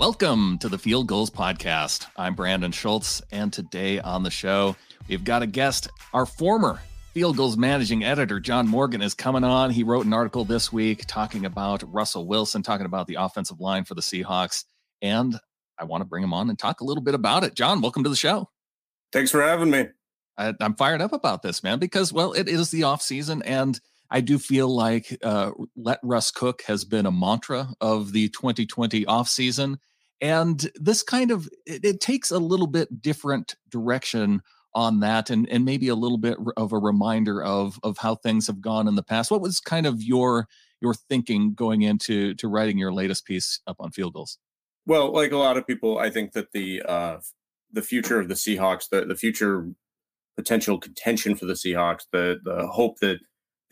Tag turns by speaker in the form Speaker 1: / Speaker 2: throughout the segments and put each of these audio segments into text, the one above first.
Speaker 1: Welcome to the Field Gulls Podcast. I'm Brandon Schultz, and today on the show, we've got a guest. Our former Field Gulls managing editor, John Morgan, is coming on. He wrote an article this week talking about Russell Wilson, talking about the offensive line for the Seahawks. And I want to bring him on and talk a little bit about it. John, welcome to the show.
Speaker 2: Thanks for having me.
Speaker 1: I, am fired up about this, man, because, well, it is the off season and I do feel like uh, let Russ cook has been a mantra of the 2020 offseason and this kind of it, it, takes a little bit different direction on that and and maybe a little bit of a reminder of of how things have gone in the past what was kind of your your thinking going into to writing your latest piece up on Field Gulls?
Speaker 2: well like a lot of people i think that the uh the future of the seahawks the the future potential contention for the seahawks the the hope that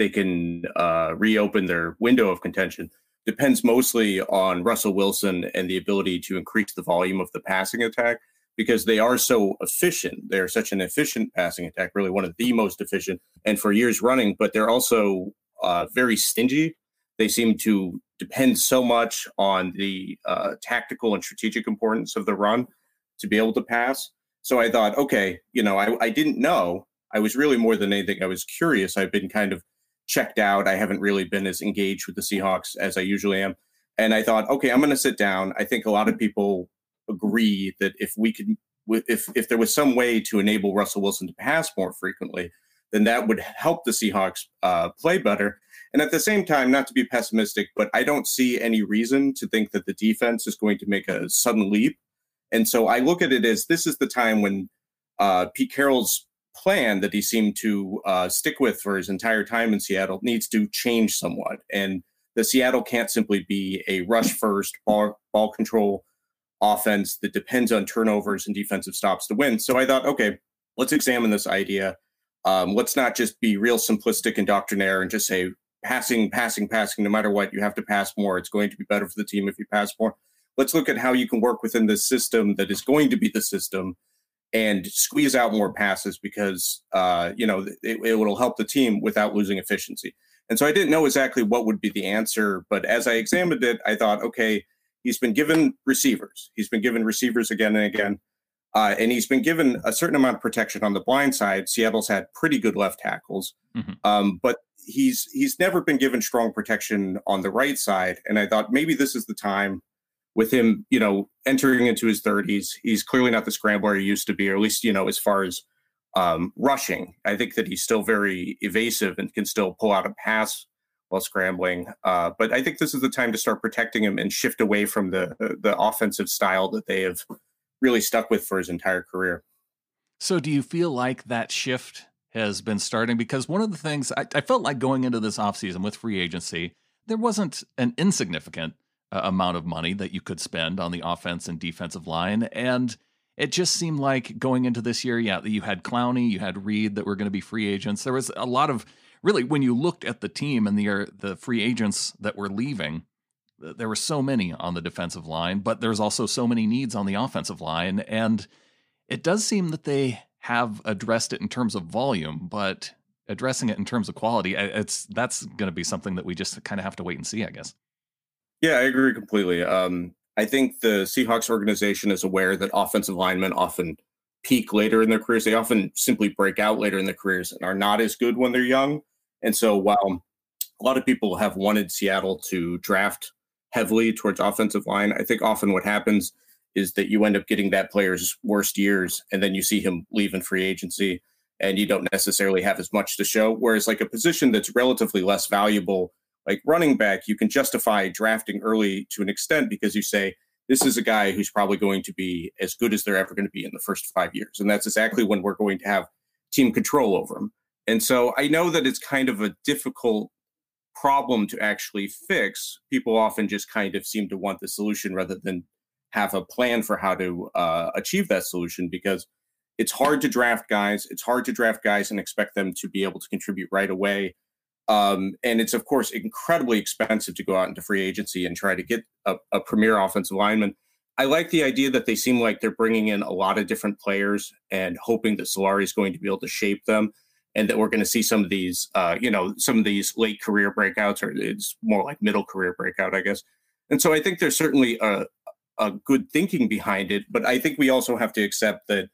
Speaker 2: they can uh reopen their window of contention depends mostly on Russell Wilson and the ability to increase the volume of the passing attack because they are so efficient. They're such an efficient passing attack, really one of the most efficient, and for years running, but they're also uh, very stingy. They seem to depend so much on the uh, tactical and strategic importance of the run to be able to pass. So I thought, okay, you know, I, I didn't know. I was really more than anything, I was curious. I've been kind of checked out. I haven't really been as engaged with the Seahawks as I usually am. And I thought, okay, I'm going to sit down. I think a lot of people agree that if we could, if if there was some way to enable Russell Wilson to pass more frequently, then that would help the Seahawks uh, play better. And at the same time, not to be pessimistic, but I don't see any reason to think that the defense is going to make a sudden leap. And so I look at it as this is the time when uh, Pete Carroll's plan that he seemed to uh, stick with for his entire time in Seattle needs to change somewhat. And the Seattle can't simply be a rush first ball, ball control offense that depends on turnovers and defensive stops to win. So I thought, okay, let's examine this idea. Um, let's not just be real simplistic and doctrinaire and just say passing, passing, passing, no matter what, you have to pass more. It's going to be better for the team if you pass more. Let's look at how you can work within this system that is going to be the system and squeeze out more passes because uh, you know it, it will help the team without losing efficiency. And so I didn't know exactly what would be the answer, but as I examined it, I thought, okay, he's been given receivers. He's been given receivers again and again. Uh, and he's been given a certain amount of protection on the blind side. Seattle's had pretty good left tackles, mm-hmm. um, but he's he's never been given strong protection on the right side. And I thought maybe this is the time with him, you know, entering into his 30s, he's clearly not the scrambler he used to be, or at least, you know, as far as um, rushing. I think that he's still very evasive and can still pull out a pass while scrambling. Uh, but I think this is the time to start protecting him and shift away from the the offensive style that they have really stuck with for his entire career.
Speaker 1: So, do you feel like that shift has been starting? Because one of the things I, I felt like going into this offseason with free agency, there wasn't an insignificant amount of money that you could spend on the offense and defensive line. And it just seemed like going into this year, yeah, you had Clowney, you had Reed that were going to be free agents. There was a lot of really when you looked at the team and the uh, the free agents that were leaving, there were so many on the defensive line, but there's also so many needs on the offensive line, and it does seem that they have addressed it in terms of volume, but addressing it in terms of quality, it's that's going to be something that we just kind of have to wait and see, I guess.
Speaker 2: Yeah, I agree completely. Um, I think the Seahawks organization is aware that offensive linemen often peak later in their careers. They often simply break out later in their careers and are not as good when they're young. And so while a lot of people have wanted Seattle to draft heavily towards offensive line, I think often what happens is that you end up getting that player's worst years and then you see him leave in free agency and you don't necessarily have as much to show. Whereas like a position that's relatively less valuable like running back, you can justify drafting early to an extent because you say, this is a guy who's probably going to be as good as they're ever going to be in the first five years. And that's exactly when we're going to have team control over him. And so I know that it's kind of a difficult problem to actually fix. People often just kind of seem to want the solution rather than have a plan for how to uh, achieve that solution because it's hard to draft guys. It's hard to draft guys and expect them to be able to contribute right away. Um, and it's of course incredibly expensive to go out into free agency and try to get a, a, premier offensive lineman. I like the idea that they seem like they're bringing in a lot of different players and hoping that Solari is going to be able to shape them, and that we're going to see some of these, uh, you know, some of these late career breakouts, or it's more like middle career breakout, I guess. And so I think there's certainly a, a good thinking behind it, but I think we also have to accept that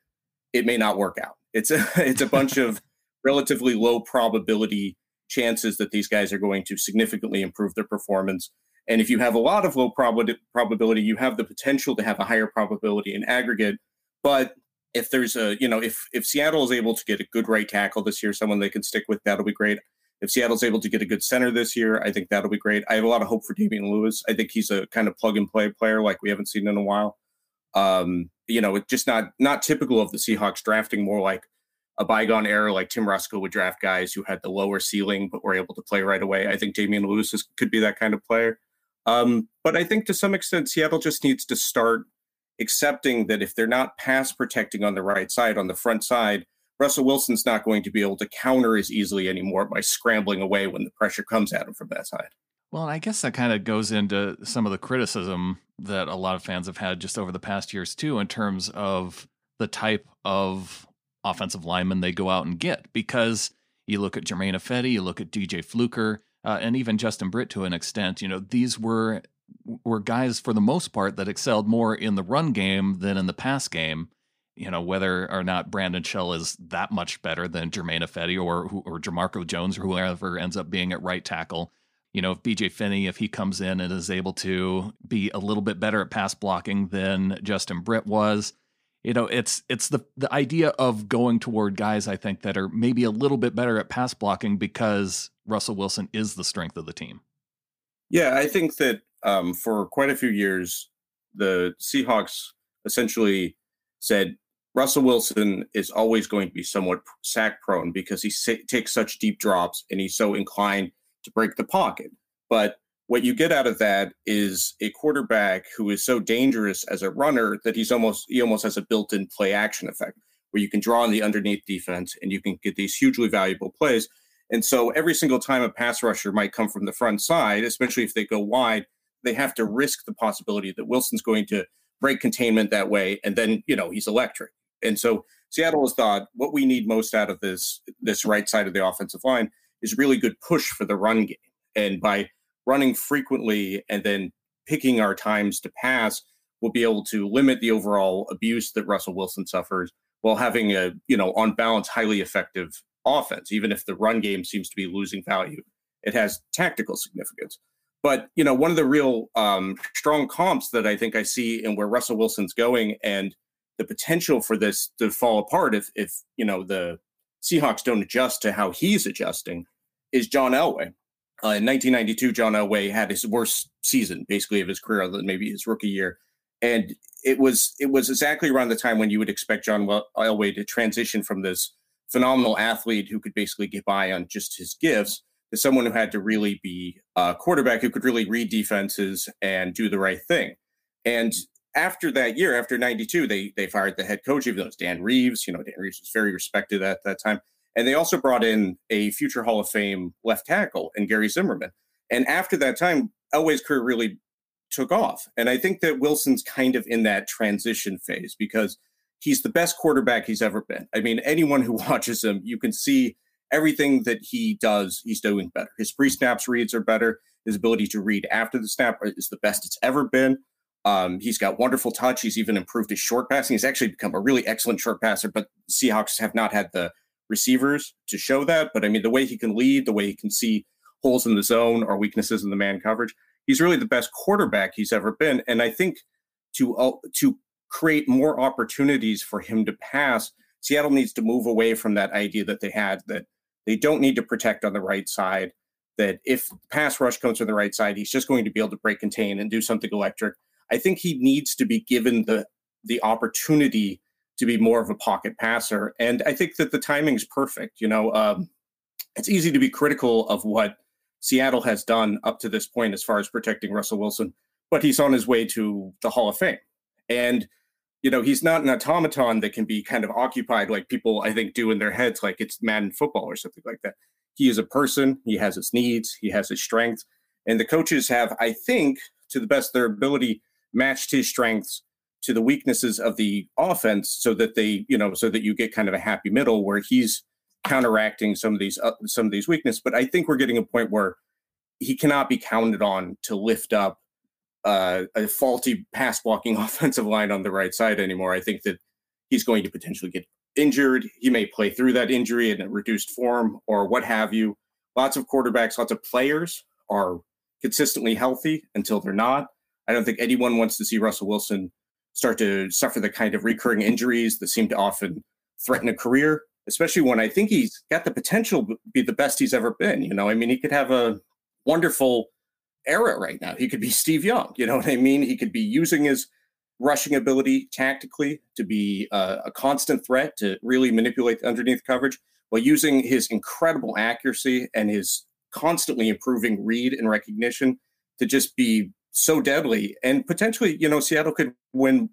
Speaker 2: it may not work out. It's a it's a bunch of relatively low probability chances that these guys are going to significantly improve their performance. And if you have a lot of low prob- probability, you have the potential to have a higher probability in aggregate. But if there's a, you know, if if Seattle is able to get a good right tackle this year, someone they can stick with, that'll be great. If Seattle's able to get a good center this year, I think that'll be great. I have a lot of hope for Damien Lewis. I think he's a kind of plug and play player like we haven't seen in a while. Um, you know, it's just not not typical of the Seahawks drafting more like a bygone era like Tim Ruskell would draft guys who had the lower ceiling but were able to play right away. I think Damien Lewis is, could be that kind of player. Um, but I think to some extent, Seattle just needs to start accepting that if they're not pass protecting on the right side, on the front side, Russell Wilson's not going to be able to counter as easily anymore by scrambling away when the pressure comes at him from that side.
Speaker 1: Well, I guess that kind of goes into some of the criticism that a lot of fans have had just over the past years, too, in terms of the type of offensive linemen they go out and get. Because you look at Germain Ifedi, you look at DJ Fluker, uh, and even Justin Britt to an extent, you know, these were were guys for the most part that excelled more in the run game than in the pass game you know whether or not Brandon Shell is that much better than Germain Ifedi or or Jamarco Jones or whoever ends up being at right tackle. You know, if BJ Finney, if he comes in and is able to be a little bit better at pass blocking than Justin Britt was, you know, it's it's the the idea of going toward guys I think that are maybe a little bit better at pass blocking because Russell Wilson is the strength of the team.
Speaker 2: Yeah, I think that um, for quite a few years, the Seahawks essentially said Russell Wilson is always going to be somewhat sack prone because he sa- takes such deep drops and he's so inclined to break the pocket. But what you get out of that is a quarterback who is so dangerous as a runner that he's almost he almost has a built-in play action effect where you can draw on the underneath defense and you can get these hugely valuable plays. And so every single time a pass rusher might come from the front side, especially if they go wide, they have to risk the possibility that Wilson's going to break containment that way and then, you know, he's electric. And so Seattle has thought what we need most out of this this right side of the offensive line is really good push for the run game. And by running frequently and then picking our times to pass, we'll be able to limit the overall abuse that Russell Wilson suffers while having a, you know, on balance, highly effective offense. Even if the run game seems to be losing value, it has tactical significance. But you know, one of the real um, strong comps that I think I see in where Russell Wilson's going and the potential for this to fall apart if if you know the Seahawks don't adjust to how he's adjusting is John Elway. Uh, in 1992, John Elway had his worst season, basically, of his career, other than maybe his rookie year, and it was it was exactly around the time when you would expect John Elway to transition from this phenomenal athlete who could basically get by on just his gifts to someone who had to really be a quarterback who could really read defenses and do the right thing. And after that year, after 92, they they fired the head coach, even though it's Dan Reeves. You know, Dan Reeves was very respected at that time. And they also brought in a future Hall of Fame left tackle and Gary Zimmerman. And after that time, Elway's career really took off. And I think that Wilson's kind of in that transition phase because he's the best quarterback he's ever been. I mean, anyone who watches him, you can see everything that he does, he's doing better. His pre snaps reads are better. His ability to read after the snap is the best it's ever been. Um, he's got wonderful touch. He's even improved his short passing. He's actually become a really excellent short passer, but Seahawks have not had the receivers to show that. But I mean, the way he can lead, the way he can see holes in the zone or weaknesses in the man coverage, he's really the best quarterback he's ever been. And I think to uh, to create more opportunities for him to pass, Seattle needs to move away from that idea that they had that they don't need to protect on the right side. That if pass rush comes from the right side, he's just going to be able to break contain and do something electric I think he needs to be given the the opportunity to be more of a pocket passer. And I think that the timing is perfect. You know, um, it's easy to be critical of what Seattle has done up to this point as far as protecting Russell Wilson, but he's on his way to the Hall of Fame. And, you know, he's not an automaton that can be kind of occupied like people, I think, do in their heads, like it's Madden football or something like that. He is a person, he has his needs, he has his strengths. And the coaches have, I think, to the best of their ability, matched his strengths to the weaknesses of the offense so that they, you know, so that you get kind of a happy middle where he's counteracting some of these uh, some of these weaknesses. But I think we're getting a point where he cannot be counted on to lift up uh, a faulty pass blocking offensive line on the right side anymore. I think that he's going to potentially get injured. He may play through that injury in a reduced form or what have you. Lots of quarterbacks, lots of players are consistently healthy until they're not. I don't think anyone wants to see Russell Wilson start to suffer the kind of recurring injuries that seem to often threaten a career, especially when I think he's got the potential to be the best he's ever been. You know, I mean, he could have a wonderful era right now. He could be Steve Young. You know what I mean? He could be using his rushing ability tactically to be uh, a constant threat to really manipulate underneath coverage while using his incredible accuracy and his constantly improving read and recognition to just be so deadly. And potentially, you know, Seattle could win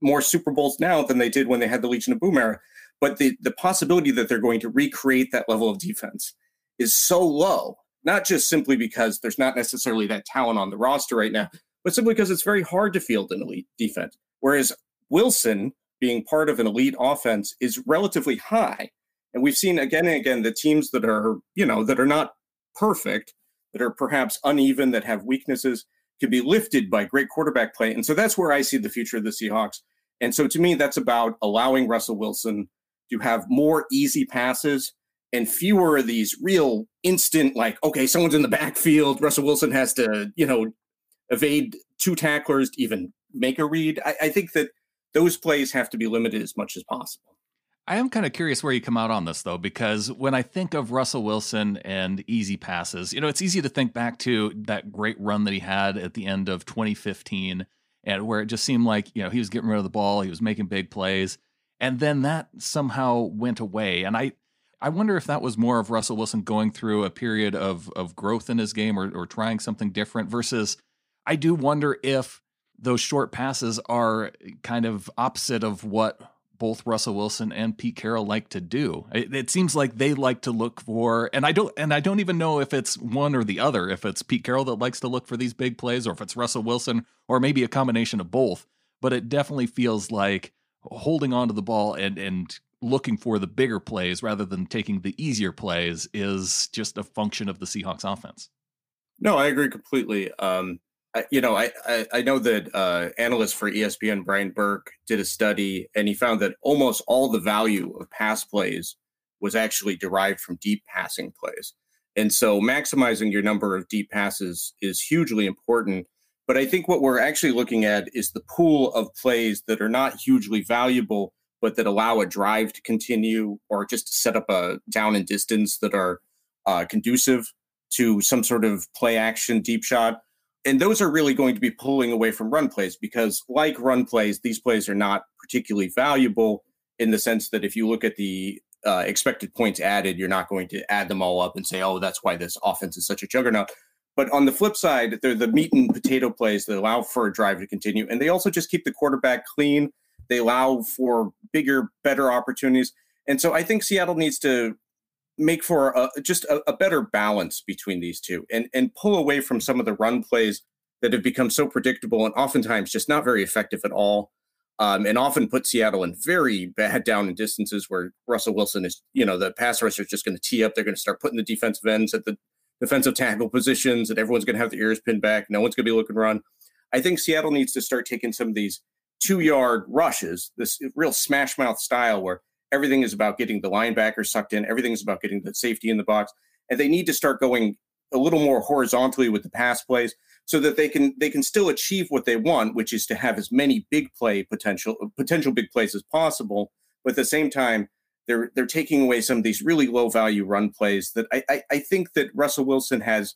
Speaker 2: more Super Bowls now than they did when they had the Legion of Boom era. But the, the possibility that they're going to recreate that level of defense is so low, not just simply because there's not necessarily that talent on the roster right now, but simply because it's very hard to field an elite defense. Whereas Wilson, being part of an elite offense, is relatively high. And we've seen again and again the teams that are, you know, that are not perfect, that are perhaps uneven, that have weaknesses, can be lifted by great quarterback play. And so that's where I see the future of the Seahawks. And so to me, that's about allowing Russell Wilson to have more easy passes and fewer of these real instant, like, okay, someone's in the backfield. Russell Wilson has to, you know, evade two tacklers to even make a read. I, I think that those plays have to be limited as much as possible.
Speaker 1: I am kind of curious where you come out on this though, because when I think of Russell Wilson and easy passes, you know, it's easy to think back to that great run that he had at the end of 2015 and where it just seemed like, you know, he was getting rid of the ball, he was making big plays, and then that somehow went away. And I I wonder if that was more of Russell Wilson going through a period of of growth in his game or, or trying something different versus I do wonder if those short passes are kind of opposite of what both Russell Wilson and Pete Carroll like to do. It, it, seems like they like to look for, and I don't, and I don't even know if it's one or the other. If it's Pete Carroll that likes to look for these big plays, or if it's Russell Wilson, or maybe a combination of both. But it definitely feels like holding on to the ball and and looking for the bigger plays rather than taking the easier plays is just a function of the Seahawks offense.
Speaker 2: No, I agree completely. Um, you know, I, I, I know that uh, analyst for ESPN Brian Burke did a study, and he found that almost all the value of pass plays was actually derived from deep passing plays. And so, maximizing your number of deep passes is hugely important. But I think what we're actually looking at is the pool of plays that are not hugely valuable, but that allow a drive to continue or just to set up a down and distance that are uh, conducive to some sort of play action deep shot and those are really going to be pulling away from run plays because, like run plays, these plays are not particularly valuable in the sense that if you look at the uh, expected points added, you're not going to add them all up and say, oh, that's why this offense is such a juggernaut. But on the flip side, they're the meat and potato plays that allow for a drive to continue. And they also just keep the quarterback clean. They allow for bigger, better opportunities. And so I think Seattle needs to make for a, just a, a, better balance between these two and, and pull away from some of the run plays that have become so predictable and oftentimes just not very effective at all. Um, and often put Seattle in very bad down and distances where Russell Wilson is, you know, the pass rusher is just going to tee up. They're going to start putting the defensive ends at the defensive tackle positions, and everyone's going to have their ears pinned back. No one's going to be looking run. I think Seattle needs to start taking some of these two yard rushes, this real smash mouth style where Everything is about getting the linebacker sucked in. Everything is about getting the safety in the box, and they need to start going a little more horizontally with the pass plays so that they can they can still achieve what they want, which is to have as many big play potential potential big plays as possible. But at the same time, they're they're taking away some of these really low value run plays that I, I, I think that Russell Wilson has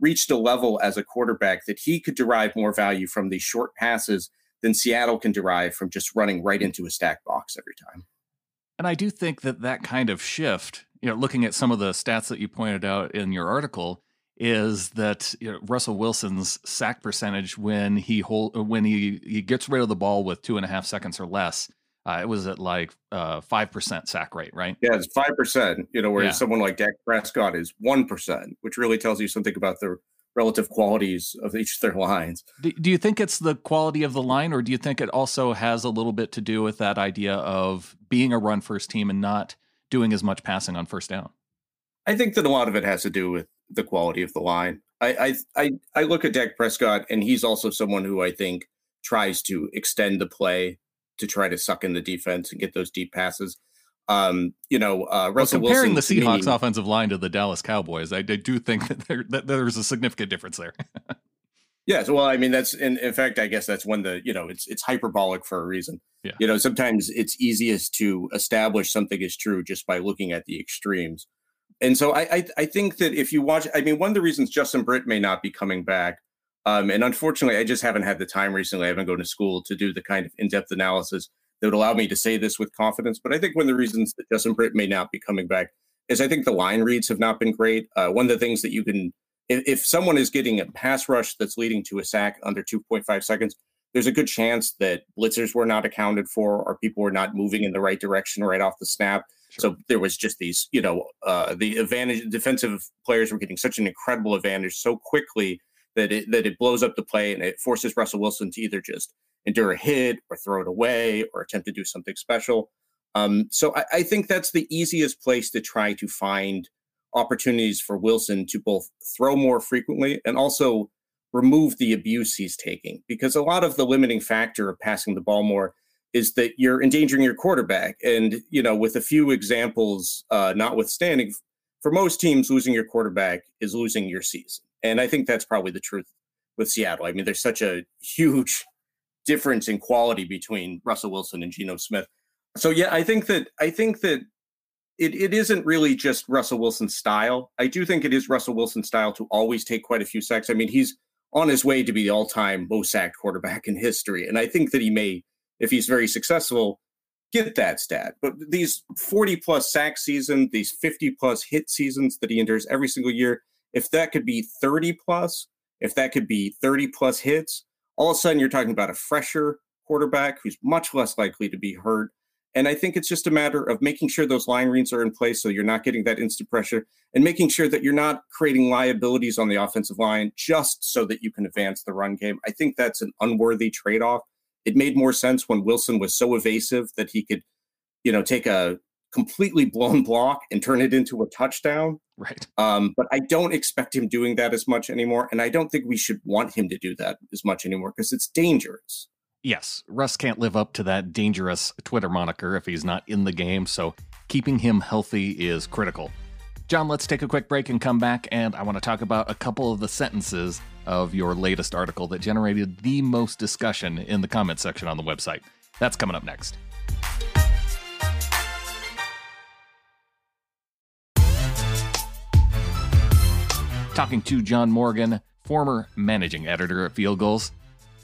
Speaker 2: reached a level as a quarterback that he could derive more value from these short passes than Seattle can derive from just running right into a stack box every time.
Speaker 1: And I do think that that kind of shift, you know, looking at some of the stats that you pointed out in your article, is that you know, Russell Wilson's sack percentage when he hold when he he gets rid of the ball with two and a half seconds or less. Uh, it was at like uh, five uh, percent sack rate, right?
Speaker 2: Yeah, it's five percent. You know, whereas yeah. someone like Dak Prescott is one percent, which really tells you something about the relative qualities of each of their lines.
Speaker 1: Do, you think it's the quality of the line, or do you think it also has a little bit to do with that idea of being a run first team and not doing as much passing on first down?
Speaker 2: I think that a lot of it has to do with the quality of the line. I, I I look at Dak Prescott, and he's also someone who I think tries to extend the play to try to suck in the defense and get those deep passes. Um, you know, uh, Russell
Speaker 1: well, comparing
Speaker 2: Wilson,
Speaker 1: the Seahawks me, offensive line to the Dallas Cowboys, I, I do think that, there, that there's a significant difference there.
Speaker 2: yes, well, I mean that's in, in fact, I guess that's when the you know it's it's hyperbolic for a reason. Yeah. You know, sometimes it's easiest to establish something is true just by looking at the extremes. And so I, I, I think that if you watch, I mean, one of the reasons Justin Britt may not be coming back, um, and unfortunately, I just haven't had the time recently. I haven't gone to school to do the kind of in-depth analysis that would allow me to say this with confidence. But I think one of the reasons that Justin Britt may not be coming back is I think the line reads have not been great. Uh, one of the things that you can, if, if someone is getting a pass rush that's leading to a sack under 2.5 seconds, there's a good chance that blitzers were not accounted for or people were not moving in the right direction right off the snap. Sure. So there was just these, you know, uh, the advantage. Defensive players were getting such an incredible advantage so quickly that it that it blows up the play and it forces Russell Wilson to either just endure a hit or throw it away or attempt to do something special. Um, so I, I, think that's the easiest place to try to find opportunities for Wilson to both throw more frequently and also remove the abuse he's taking. Because a lot of the limiting factor of passing the ball more is that you're endangering your quarterback. And, you know, with a few examples uh, notwithstanding, for most teams, losing your quarterback is losing your season. And I think that's probably the truth with Seattle. I mean, there's such a huge difference in quality between Russell Wilson and Geno Smith. So yeah, I think that I think that it, it isn't really just Russell Wilson's style. I do think it is Russell Wilson's style to always take quite a few sacks. I mean, he's on his way to be the all-time most sacked quarterback in history. And I think that he may, if he's very successful, get that stat. But these 40 plus sack seasons, these 50 plus hit seasons that he enters every single year, if that could be 30 plus, if that could be 30 plus hits, all of a sudden you're talking about a fresher quarterback who's much less likely to be hurt. And I think it's just a matter of making sure those line reads are in place so you're not getting that instant pressure and making sure that you're not creating liabilities on the offensive line just so that you can advance the run game. I think that's an unworthy trade off. It made more sense when Wilson was so evasive that he could, you know, take a completely blown block and turn it into a touchdown.
Speaker 1: Right.
Speaker 2: Um, but I don't expect him doing that as much anymore. And I don't think we should want him to do that as much anymore because it's dangerous.
Speaker 1: Yes. Russ can't live up to that dangerous Twitter moniker if he's not in the game. So keeping him healthy is critical. John, let's take a quick break and come back. And I want to talk about a couple of the sentences of your latest article that generated the most discussion in the comment section on the website. That's coming up next. Talking to John Morgan, former managing editor at Field Gulls.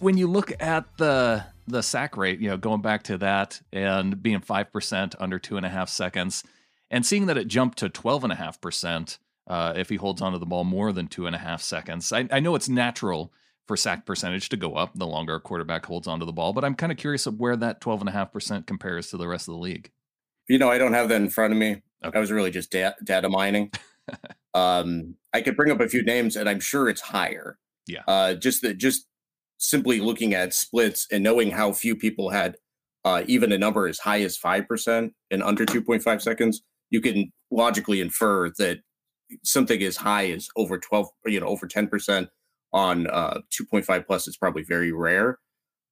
Speaker 1: When you look at the the sack rate, you know, going back to that and being five percent under two and a half seconds, and seeing that it jumped to twelve and a half percent uh, if he holds onto the ball more than two and a half seconds. I, I know it's natural for sack percentage to go up the longer a quarterback holds onto the ball, but I'm kind of curious of where that twelve and a half percent compares to the rest of the league.
Speaker 2: You know, I don't have that in front of me. Okay. I was really just da- data mining. Um, I could bring up a few names, and I'm sure it's higher.
Speaker 1: Yeah.
Speaker 2: Uh, just that, just simply looking at splits and knowing how few people had uh, even a number as high as five percent in under 2.5 seconds, you can logically infer that something as high as over 12, you know, over 10 percent on uh, 2.5 plus is probably very rare.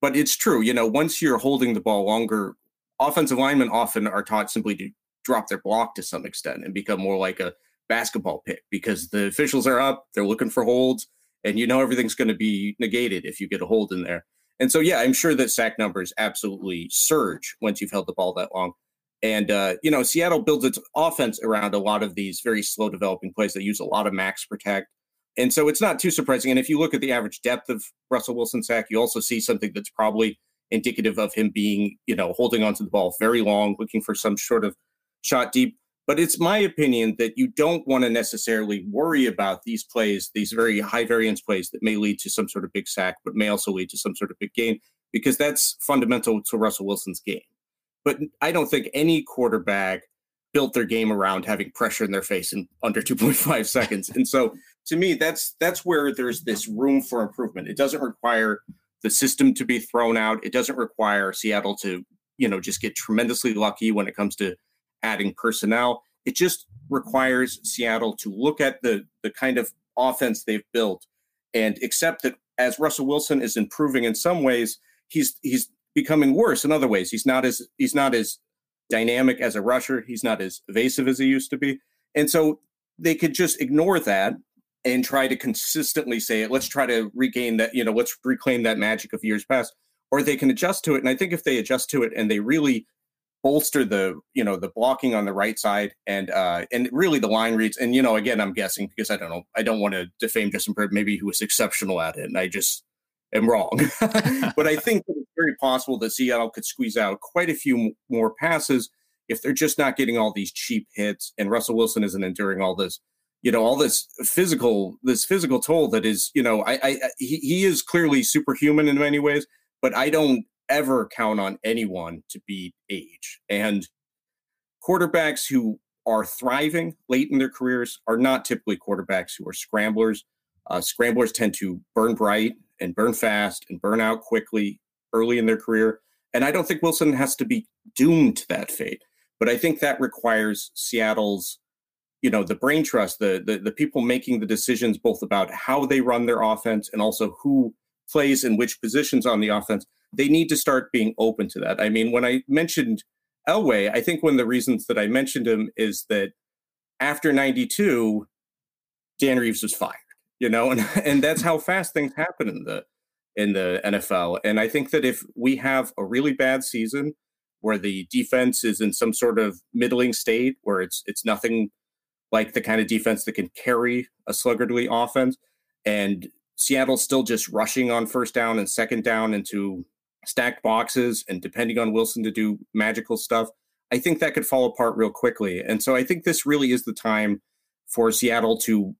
Speaker 2: But it's true, you know, once you're holding the ball longer, offensive linemen often are taught simply to drop their block to some extent and become more like a basketball pick because the officials are up, they're looking for holds, and you know everything's going to be negated if you get a hold in there. And so, yeah, I'm sure that sack numbers absolutely surge once you've held the ball that long. And, uh, you know, Seattle builds its offense around a lot of these very slow developing plays that use a lot of max protect. And so it's not too surprising. And if you look at the average depth of Russell Wilson's sack, you also see something that's probably indicative of him being, you know, holding onto the ball very long, looking for some sort of shot deep. But it's my opinion that you don't want to necessarily worry about these plays, these very high variance plays that may lead to some sort of big sack, but may also lead to some sort of big gain, because that's fundamental to Russell Wilson's game. But I don't think any quarterback built their game around having pressure in their face in under 2.5 seconds. And so to me, that's that's where there's this room for improvement. It doesn't require the system to be thrown out. It doesn't require Seattle to, you know, just get tremendously lucky when it comes to adding personnel. It just requires Seattle to look at the the kind of offense they've built and accept that as Russell Wilson is improving in some ways, he's he's becoming worse in other ways. He's not as he's not as dynamic as a rusher. He's not as evasive as he used to be. And so they could just ignore that and try to consistently say it. Let's try to regain that, you know, let's reclaim that magic of years past. Or they can adjust to it. And I think if they adjust to it and they really bolster the you know the blocking on the right side and uh and really the line reads and you know again i'm guessing because i don't know i don't want to defame justin Britt. maybe he was exceptional at it and i just am wrong but i think it's very possible that seattle could squeeze out quite a few more passes if they're just not getting all these cheap hits and russell wilson isn't enduring all this you know all this physical this physical toll that is you know i i he, he is clearly superhuman in many ways but i don't ever count on anyone to beat age. And quarterbacks who are thriving late in their careers are not typically quarterbacks who are scramblers. Uh, scramblers tend to burn bright and burn fast and burn out quickly early in their career. And I don't think Wilson has to be doomed to that fate. But I think that requires Seattle's, you know, the brain trust, the, the the people making the decisions both about how they run their offense and also who plays in which positions on the offense they need to start being open to that. I mean, when I mentioned Elway, I think one of the reasons that I mentioned him is that after 92, Dan Reeves was fired, you know, and, and that's how fast things happen in the in the NFL. And I think that if we have a really bad season where the defense is in some sort of middling state where it's it's nothing like the kind of defense that can carry a sluggardly offense and Seattle's still just rushing on first down and second down into stacked boxes and depending on Wilson to do magical stuff, I think that could fall apart real quickly. And so I think this really is the time for Seattle to,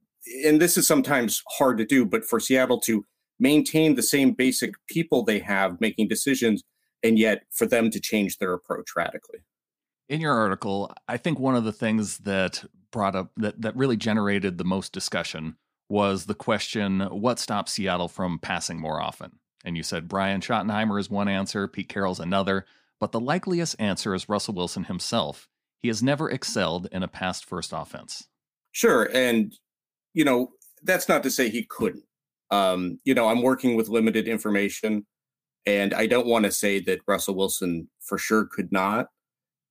Speaker 2: and this is sometimes hard to do, but for Seattle to maintain the same basic people they have making decisions, and yet for them to change their approach radically.
Speaker 1: In your article, I think one of the things that brought up that, that really generated the most discussion was the question what stops Seattle from passing more often? And you said Brian Schottenheimer is one answer, Pete Carroll's another, but the likeliest answer is Russell Wilson himself. He has never excelled in a pass first offense.
Speaker 2: Sure. And, you know, that's not to say he couldn't. Um, you know, I'm working with limited information, and I don't want to say that Russell Wilson for sure could not,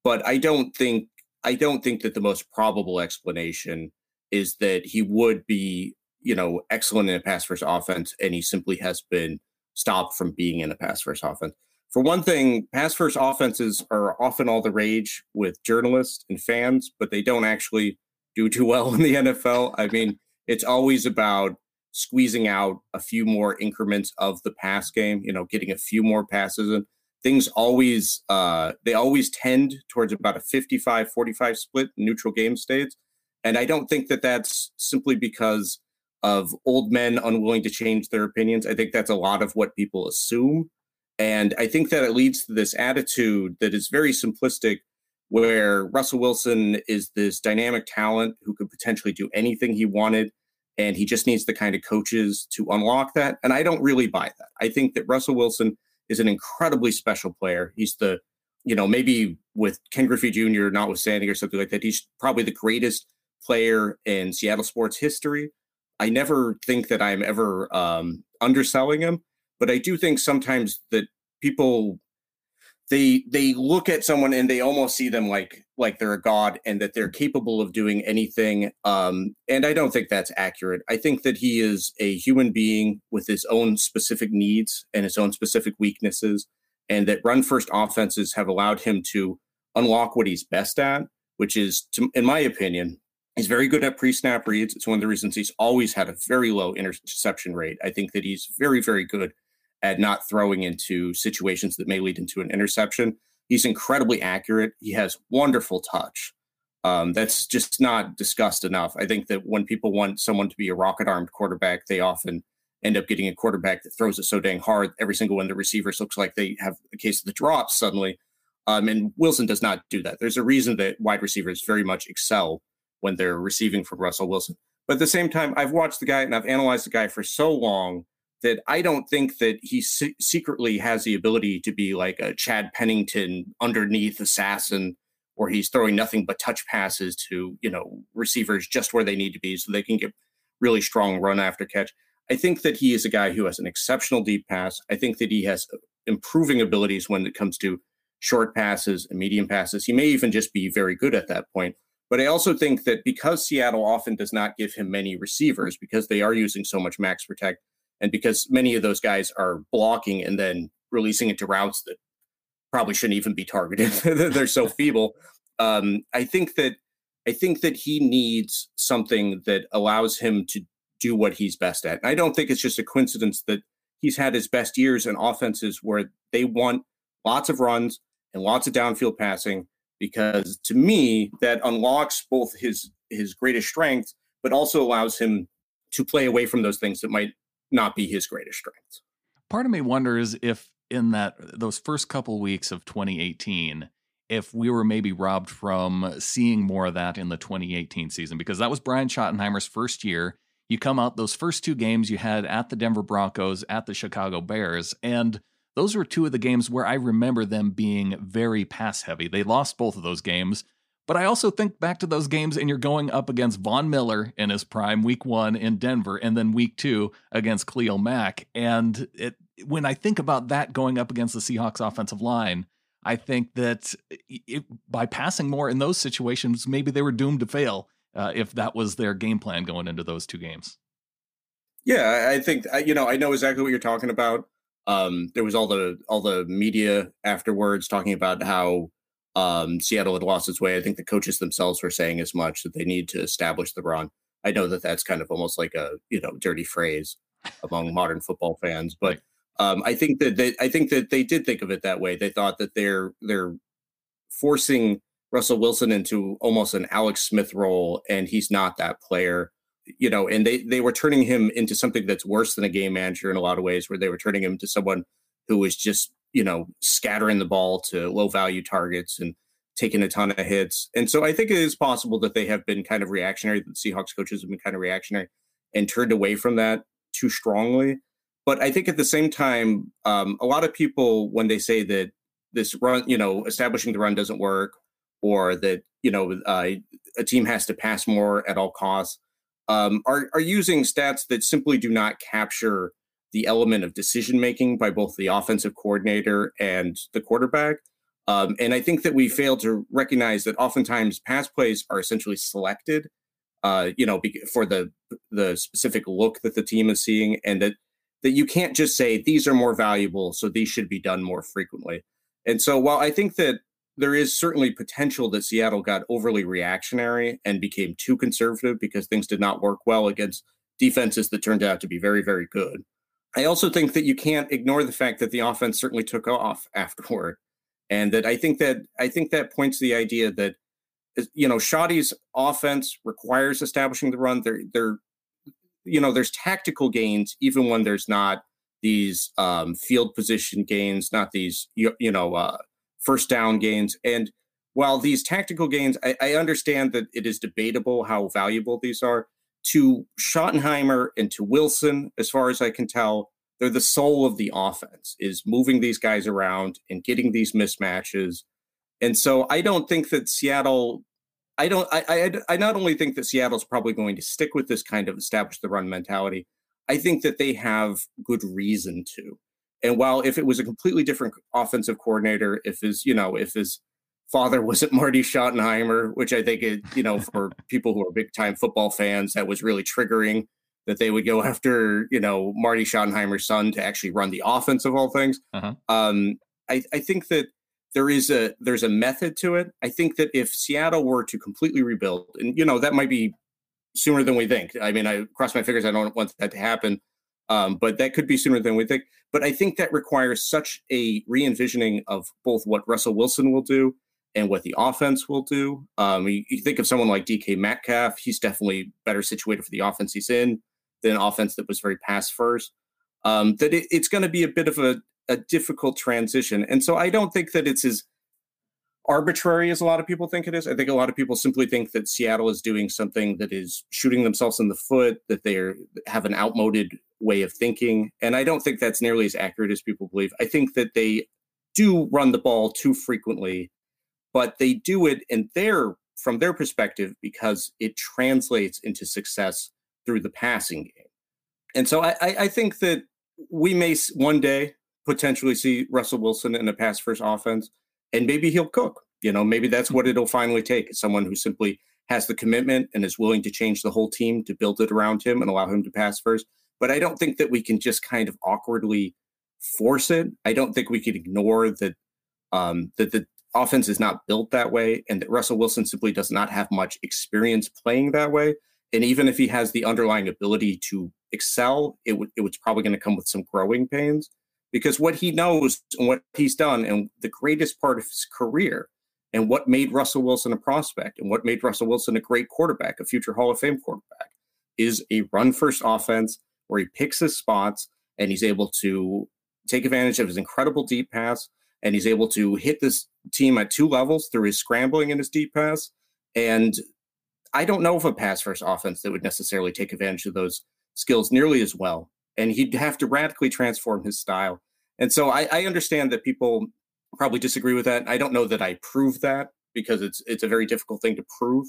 Speaker 2: but I don't think I don't think that the most probable explanation is that he would be, you know, excellent in a pass first offense, and he simply has been stop from being in a pass first offense. For one thing, pass first offenses are often all the rage with journalists and fans, but they don't actually do too well in the NFL. I mean, it's always about squeezing out a few more increments of the pass game, you know, getting a few more passes in. Things always uh they always tend towards about a 55-45 split neutral game states. And I don't think that that's simply because of old men unwilling to change their opinions. I think that's a lot of what people assume. And I think that it leads to this attitude that is very simplistic, where Russell Wilson is this dynamic talent who could potentially do anything he wanted. And he just needs the kind of coaches to unlock that. And I don't really buy that. I think that Russell Wilson is an incredibly special player. He's the, you know, maybe with Ken Griffey Jr. not notwithstanding or something like that, he's probably the greatest player in Seattle sports history. I never think that I'm ever um, underselling him, but I do think sometimes that people they they look at someone and they almost see them like like they're a god and that they're capable of doing anything um and i don't think that's accurate. I think that he is a human being with his own specific needs and his own specific weaknesses and that run first offenses have allowed him to unlock what he's best at which is to, in my opinion He's very good at pre snap reads. It's one of the reasons he's always had a very low interception rate. I think that he's very, very good at not throwing into situations that may lead into an interception. He's incredibly accurate. He has wonderful touch. Um, that's just not discussed enough. I think that when people want someone to be a rocket armed quarterback, they often end up getting a quarterback that throws it so dang hard. Every single one of the receivers looks like they have a case of the drops suddenly. Um, and Wilson does not do that. There's a reason that wide receivers very much excel when they're receiving from Russell Wilson. But at the same time, I've watched the guy and I've analyzed the guy for so long that I don't think that he se- secretly has the ability to be like a Chad Pennington underneath assassin where he's throwing nothing but touch passes to, you know, receivers just where they need to be so they can get really strong run after catch. I think that he is a guy who has an exceptional deep pass. I think that he has uh, improving abilities when it comes to short passes and medium passes. He may even just be very good at that point. But I also think that because Seattle often does not give him many receivers because they are using so much max protect, and because many of those guys are blocking and then releasing it to routes that probably shouldn't even be targeted. They're so feeble. Um, I think that I think that he needs something that allows him to do what he's best at. And I don't think it's just a coincidence that he's had his best years in offenses where they want lots of runs and lots of downfield passing because to me that unlocks both his his greatest strength but also allows him to play away from those things that might not be his greatest strengths.
Speaker 1: Part of me wonders if in that those first couple weeks of 2018 if we were maybe robbed from seeing more of that in the 2018 season because that was Brian Schottenheimer's first year you come out those first two games you had at the Denver Broncos, at the Chicago Bears, and those were two of the games where I remember them being very pass heavy. They lost both of those games. But I also think back to those games, and you're going up against Von Miller in his prime, week one in Denver, and then week two against Khalil Mack. And it, when I think about that going up against the Seahawks offensive line, I think that it, by passing more in those situations, maybe they were doomed to fail uh, if that was their game plan going into those two games.
Speaker 2: Yeah, I think you know I know exactly what you're talking about. Um, there was all the all the media afterwards talking about how um, Seattle had lost its way. I think the coaches themselves were saying as much that they need to establish the run. I know that that's kind of almost like a you know dirty phrase among modern football fans, but um, I think that they I think that they did think of it that way. They thought that they're they're forcing Russell Wilson into almost an Alex Smith role, and he's not that player. You know, and they they were turning him into something that's worse than a game manager in a lot of ways, where they were turning him to someone who was just you know scattering the ball to low value targets and taking a ton of hits. And so I think it is possible that they have been kind of reactionary. The Seahawks coaches have been kind of reactionary and turned away from that too strongly. But I think at the same time, um, a lot of people when they say that this run, you know, establishing the run doesn't work or that you know uh, a team has to pass more at all costs um, are are using stats that simply do not capture the element of decision making by both the offensive coordinator and the quarterback. Um, and I think that we fail to recognize that oftentimes pass plays are essentially selected, uh, you know, for the the specific look that the team is seeing, and that that you can't just say these are more valuable, so these should be done more frequently. And so, while I think that there is certainly potential that Seattle got overly reactionary and became too conservative because things did not work well against defenses that turned out to be very, very good. I also think that you can't ignore the fact that the offense certainly took off afterward. And that I think that I think that points to the idea that you know Schotty's offense requires establishing the run. There, there, you know, there's tactical gains even when there's not these um, field position gains, not these you, you know uh, first down gains. And while these tactical gains, I, I understand that it is debatable how valuable these are. To Schottenheimer and to Wilson, as far as I can tell, they're the soul of the offense, is moving these guys around and getting these mismatches. And so I don't think that Seattle I don't. I, I, I not only think that Seattle's probably going to stick with this kind of establish the run mentality. I think that they have good reason to. And while if it was a completely different offensive coordinator, if his, you know, if his father wasn't Marty Schottenheimer, which I think it, you know, for people who are big time football fans, that was really triggering that they would go after, you know, Marty Schottenheimer's son to actually run the offense of all things. Uh-huh. Um, I, I think that there is a there's a method to it. I think that if Seattle were to completely rebuild, and you know, that might be sooner than we think. I mean, I cross my fingers. I don't want that to happen. Um, but that could be sooner than we think. But I think that requires such a re envisioning of both what Russell Wilson will do and what the offense will do. Um, you, you, think of someone like DK Metcalf, he's definitely better situated for the offense he's in than an offense that was very pass first. Um, that it, it's going to be a bit of a, a difficult transition. And so I don't think that it's as arbitrary as a lot of people think it is. I think a lot of people simply think that Seattle is doing something that is shooting themselves in the foot, that they have an outmoded way of thinking. And I don't think that's nearly as accurate as people believe. I think that they do run the ball too frequently, but they do it in their from their perspective because it translates into success through the passing game. And so I, I think that we may one day potentially see Russell Wilson in a pass first offense, and maybe he'll cook. You know, maybe that's what it'll finally take someone who simply has the commitment and is willing to change the whole team to build it around him and allow him to pass first. But I don't think that we can just kind of awkwardly force it. I don't think we can ignore that um, that the offense is not built that way and that Russell Wilson simply does not have much experience playing that way. And even if he has the underlying ability to excel, it, w- it was probably going to come with some growing pains because what he knows and what he's done and the greatest part of his career and what made Russell Wilson a prospect and what made Russell Wilson a great quarterback, a future Hall of Fame quarterback, is a run first offense where he picks his spots and he's able to take advantage of his incredible deep pass and he's able to hit this team at two levels through his scrambling and his deep pass. And I don't know of a pass first offense that would necessarily take advantage of those skills nearly as well. And he'd have to radically transform his style. And so I, I understand that people probably disagree with that. I don't know that I prove that because it's it's a very difficult thing to prove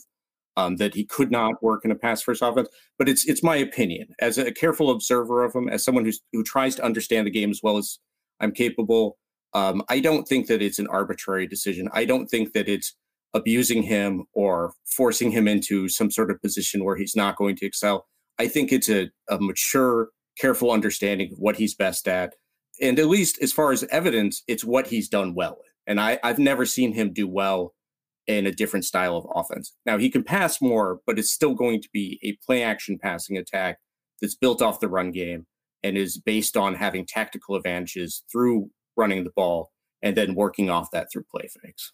Speaker 2: um, that he could not work in a pass first offense. But it's it's my opinion as a careful observer of him, as someone who's who tries to understand the game as well as I'm capable. Um, I don't think that it's an arbitrary decision. I don't think that it's abusing him or forcing him into some sort of position where he's not going to excel. I think it's a, a mature, careful understanding of what he's best at. And at least as far as evidence, it's what he's done well. And I, I've never seen him do well in a different style of offense. Now he can pass more, but it's still going to be a play action passing attack that's built off the run game and is based on having tactical advantages through running the ball and then working off that through play fakes.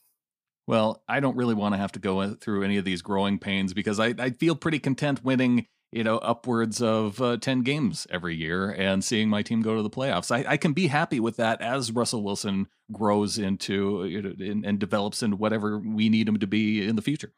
Speaker 1: Well, I don't really want to have to go uh, through any of these growing pains because I, I feel pretty content winning, you know, upwards of uh, 10 games every year and seeing my team go to the playoffs. I, I can be happy with that as Russell Wilson grows into you know, and, and develops into whatever we need him to be in the future.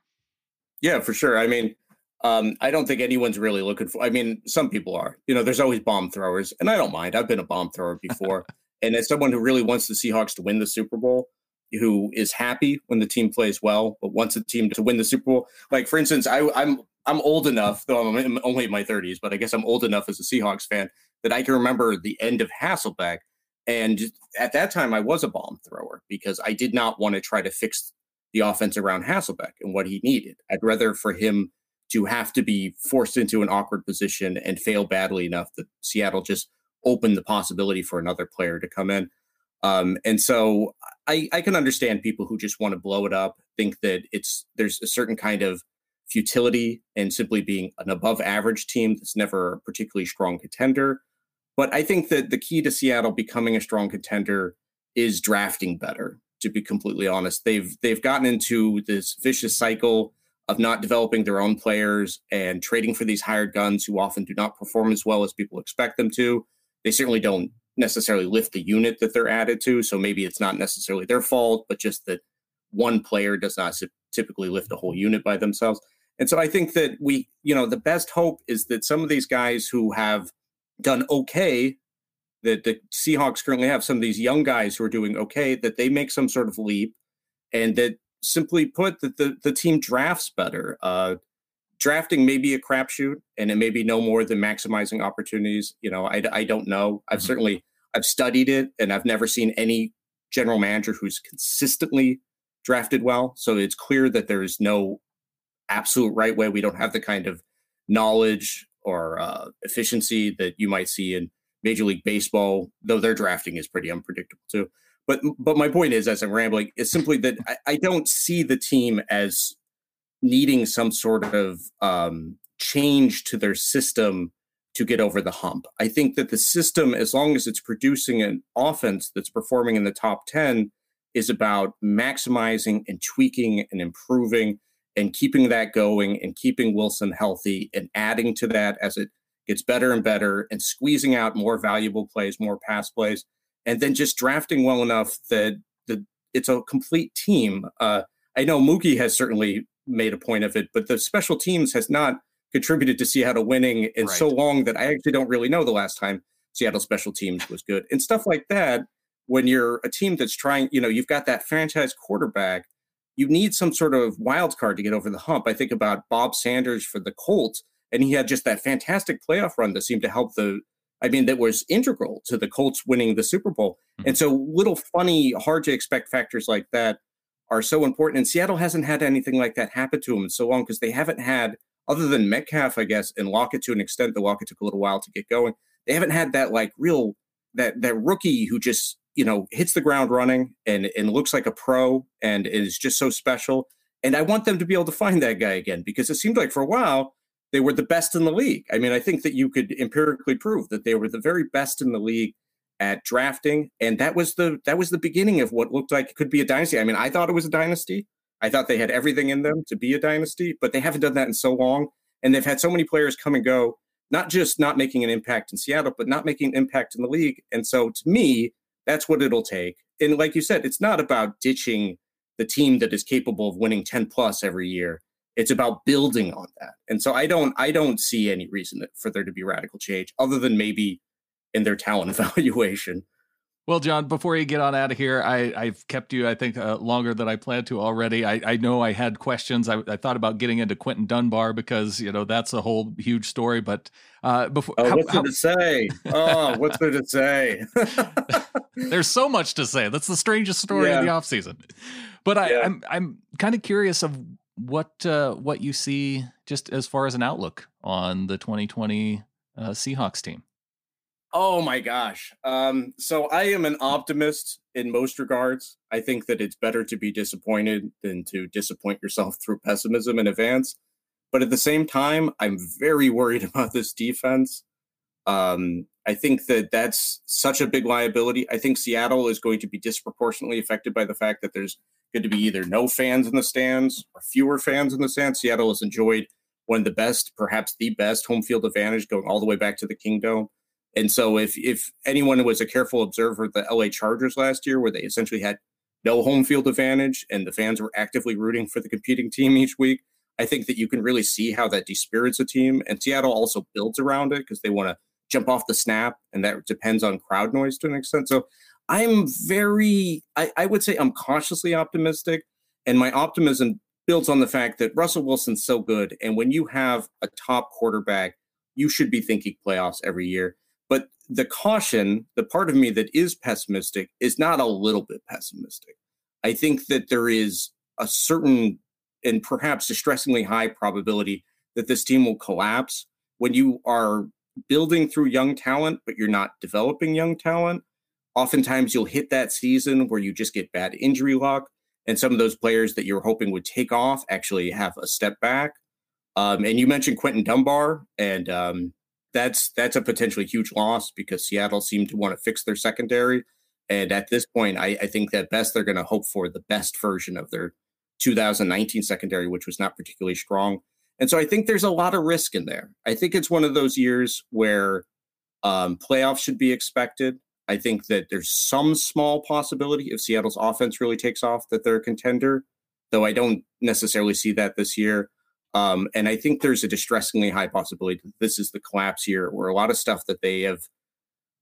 Speaker 2: Yeah, for sure. I mean, um, I don't think anyone's really looking for. I mean, some people are. You know, there's always bomb throwers, and I don't mind. I've been a bomb thrower before. And as someone who really wants the Seahawks to win the Super Bowl, who is happy when the team plays well, but wants the team to win the Super Bowl. Like for instance, I, I'm I'm old enough, though I'm only in my 30s, but I guess I'm old enough as a Seahawks fan that I can remember the end of Hasselbeck. And at that time, I was a bomb thrower because I did not want to try to fix the offense around Hasselbeck and what he needed. I'd rather for him to have to be forced into an awkward position and fail badly enough that Seattle just open the possibility for another player to come in. Um, and so I, I can understand people who just want to blow it up, think that it's there's a certain kind of futility in simply being an above average team that's never a particularly strong contender. But I think that the key to Seattle becoming a strong contender is drafting better. To be completely honest, they've they've gotten into this vicious cycle of not developing their own players and trading for these hired guns who often do not perform as well as people expect them to. They certainly don't necessarily lift the unit that they're added to. So maybe it's not necessarily their fault, but just that one player does not typically lift a whole unit by themselves. And so I think that we, you know, the best hope is that some of these guys who have done okay, that the Seahawks currently have some of these young guys who are doing okay, that they make some sort of leap and that simply put that the, the team drafts better. Uh, drafting may be a crapshoot and it may be no more than maximizing opportunities. You know, I, I don't know. I've mm-hmm. certainly I've studied it and I've never seen any general manager who's consistently drafted well. So it's clear that there is no absolute right way. We don't have the kind of knowledge or uh, efficiency that you might see in Major League Baseball, though their drafting is pretty unpredictable too. But but my point is, as I'm rambling, is simply that I, I don't see the team as needing some sort of um, change to their system to get over the hump. I think that the system, as long as it's producing an offense that's performing in the top 10, is about maximizing and tweaking and improving and keeping that going and keeping Wilson healthy and adding to that as it gets better and better and squeezing out more valuable plays, more pass plays, and then just drafting well enough that the it's a complete team. Uh, I know Mookie has certainly made a point of it, but the special teams has not contributed to Seattle winning in right. so long that I actually don't really know the last time Seattle special teams was good. And stuff like that, when you're a team that's trying, you know, you've got that franchise quarterback, you need some sort of wild card to get over the hump. I think about Bob Sanders for the Colts and he had just that fantastic playoff run that seemed to help the. I mean, that was integral to the Colts winning the Super Bowl. Mm-hmm. And so, little funny, hard to expect factors like that are so important. And Seattle hasn't had anything like that happen to them in so long because they haven't had, other than Metcalf, I guess, and Lockett to an extent. The Lockett took a little while to get going. They haven't had that like real that that rookie who just you know hits the ground running and and looks like a pro and is just so special. And I want them to be able to find that guy again because it seemed like for a while they were the best in the league. I mean, I think that you could empirically prove that they were the very best in the league at drafting, and that was the that was the beginning of what looked like could be a dynasty. I mean, I thought it was a dynasty. I thought they had everything in them to be a dynasty, but they haven't done that in so long, and they've had so many players come and go. Not just not making an impact in Seattle, but not making an impact in the league. And so, to me, that's what it'll take. And like you said, it's not about ditching the team that is capable of winning 10 plus every year. It's about building on that. And so I don't I don't see any reason for there to be radical change other than maybe in their talent evaluation.
Speaker 1: Well, John, before you get on out of here, I, have kept you, I think, uh, longer than I planned to already. I, I know I had questions. I, I, thought about getting into Quinton Dunbar because, you know, that's a whole huge story. But uh, before.
Speaker 2: Oh, how, what's how, there to say? Oh, what's there to say?
Speaker 1: There's so much to say. That's the strangest story yeah. of the offseason. But I, yeah. I'm, I'm kind of curious of what uh, what you see just as far as an outlook on the 2020 uh, Seahawks team.
Speaker 2: Oh my gosh. Um, so I am an optimist in most regards. I think that it's better to be disappointed than to disappoint yourself through pessimism in advance. But at the same time, I'm very worried about this defense. Um, I think that that's such a big liability. I think Seattle is going to be disproportionately affected by the fact that there's going to be either no fans in the stands or fewer fans in the stands. Seattle has enjoyed one of the best, perhaps the best home field advantage going all the way back to the Kingdome. And so if if anyone was a careful observer of the LA Chargers last year, where they essentially had no home field advantage and the fans were actively rooting for the competing team each week, I think that you can really see how that dispirits a team. And Seattle also builds around it because they want to jump off the snap, and that depends on crowd noise to an extent. So I'm very, I, I would say I'm cautiously optimistic. And my optimism builds on the fact that Russell Wilson's so good. And when you have a top quarterback, you should be thinking playoffs every year. But the caution, the part of me that is pessimistic, is not a little bit pessimistic. I think that there is a certain and perhaps distressingly high probability that this team will collapse when you are building through young talent, but you're not developing young talent. Oftentimes, you'll hit that season where you just get bad injury luck, and some of those players that you're hoping would take off actually have a step back. Um, and you mentioned Quinton Dunbar, and um, that's that's a potentially huge loss because Seattle seemed to want to fix their secondary. And at this point, I, I think that best they're going to hope for the best version of their 2019 secondary, which was not particularly strong. And so I think there's a lot of risk in there. I think it's one of those years where um, playoffs should be expected. I think that there's some small possibility if Seattle's offense really takes off that they're a contender, though I don't necessarily see that this year. Um, and I think there's a distressingly high possibility that this is the collapse here, where a lot of stuff that they have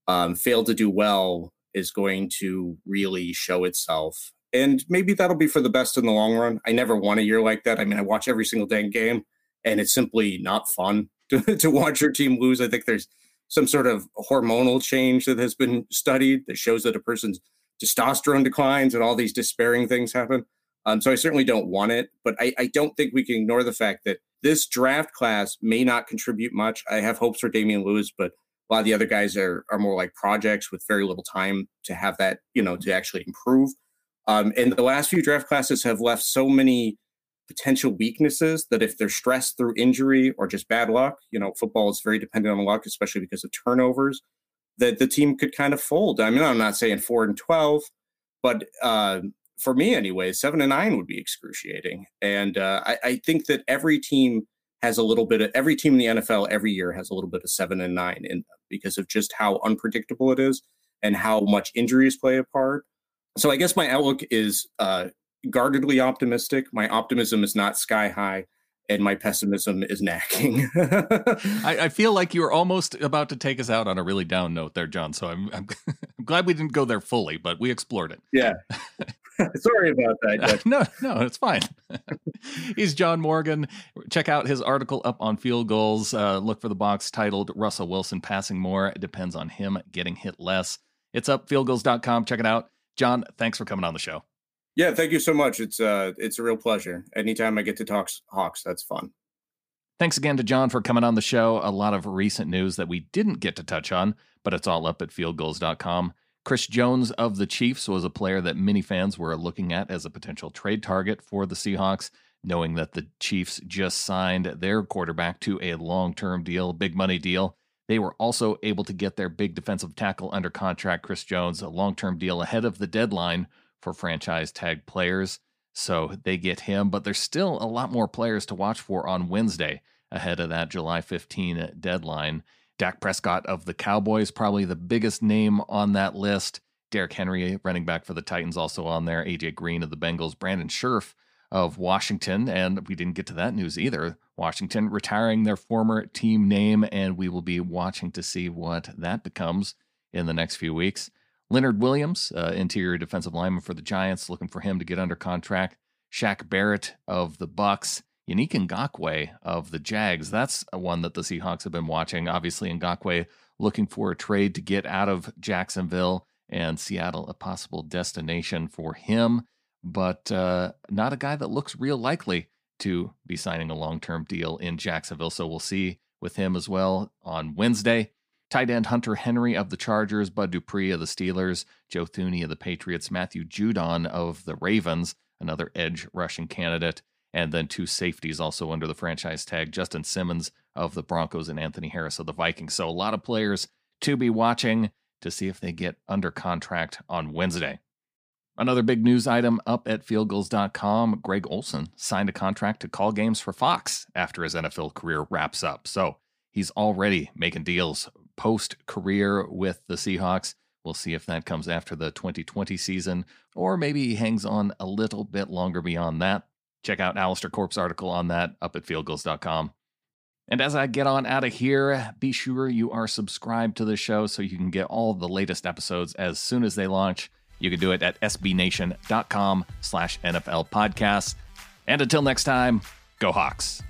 Speaker 2: um, failed to do well is going to really show itself. And maybe that'll be for the best in the long run. I never want a year like that. I mean, I watch every single dang game, and it's simply not fun to, to watch your team lose. I think there's some sort of hormonal change that has been studied that shows that a person's testosterone declines and all these despairing things happen. Um, so I certainly don't want it, but I, I, don't think we can ignore the fact that this draft class may not contribute much. I have hopes for Damien Lewis, but a lot of the other guys are are more like projects with very little time to have that, you know, to actually improve. Um, and the last few draft classes have left so many potential weaknesses that if they're stressed through injury or just bad luck, you know, football is very dependent on luck, especially because of turnovers, that the team could kind of fold. I mean, I'm not saying four and 12, but uh, for me anyway, seven and nine would be excruciating. And uh, I, I, think that every team has a little bit of every team in the NFL every year has a little bit of seven and nine in because of just how unpredictable it is and how much injuries play a part. So I guess my outlook is uh, guardedly optimistic. My optimism is not sky high and my pessimism is nagging.
Speaker 1: I, I, feel like you were almost about to take us out on a really down note there, John. So I'm, I'm, I'm glad we didn't go there fully, but we explored it.
Speaker 2: Yeah. Sorry about that.
Speaker 1: no, no, it's fine. He's John Morgan, check out his article up on Field Gulls. Uh, look for the box titled Russell Wilson passing more. It depends on him getting hit less. It's up fieldgulls.com. Check it out. John, thanks for coming on the show.
Speaker 2: Yeah, thank you so much. It's uh it's a real pleasure. Anytime I get to talk Hawks, that's fun.
Speaker 1: Thanks again to John for coming on the show. A lot of recent news that we didn't get to touch on, but it's all up at fieldgulls.com. Chris Jones of the Chiefs was a player that many fans were looking at as a potential trade target for the Seahawks, knowing that the Chiefs just signed their quarterback to a long term deal, big money deal. They were also able to get their big defensive tackle under contract, Chris Jones, a long term deal ahead of the deadline for franchise tag players. So they get him, but there's still a lot more players to watch for on Wednesday ahead of that July 15 deadline. Dak Prescott of the Cowboys, probably the biggest name on that list. Derrick Henry, running back for the Titans, also on there. AJ Green of the Bengals. Brandon Scherff of Washington. And we didn't get to that news either. Washington retiring their former team name, and we will be watching to see what that becomes in the next few weeks. Leonard Williams, uh, interior defensive lineman for the Giants, looking for him to get under contract. Shaq Barrett of the Bucks, Yannick Ngakoue of the Jags. That's one that the Seahawks have been watching. Obviously, Ngakoue looking for a trade to get out of Jacksonville and Seattle, a possible destination for him, but uh, not a guy that looks real likely to be signing a long term deal in Jacksonville. So we'll see with him as well on Wednesday. Tight end Hunter Henry of the Chargers, Bud Dupree of the Steelers, Joe Thuney of the Patriots, Matthew Judon of the Ravens, another edge rushing candidate, and then two safeties also under the franchise tag Justin Simmons of the Broncos and Anthony Harris of the Vikings. So a lot of players to be watching to see if they get under contract on Wednesday. Another big news item up at fieldgulls.com Greg Olsen signed a contract to call games for Fox after his NFL career wraps up. So he's already making deals post career with the Seahawks. We'll see if that comes after the 2020 season, or maybe he hangs on a little bit longer beyond that. Check out Alistair Corp's article on that up at fieldgulls.com. And as I get on out of here, be sure you are subscribed to the show so you can get all the latest episodes as soon as they launch. You can do it at sbnation.com slash NFL podcasts. And until next time, go Hawks.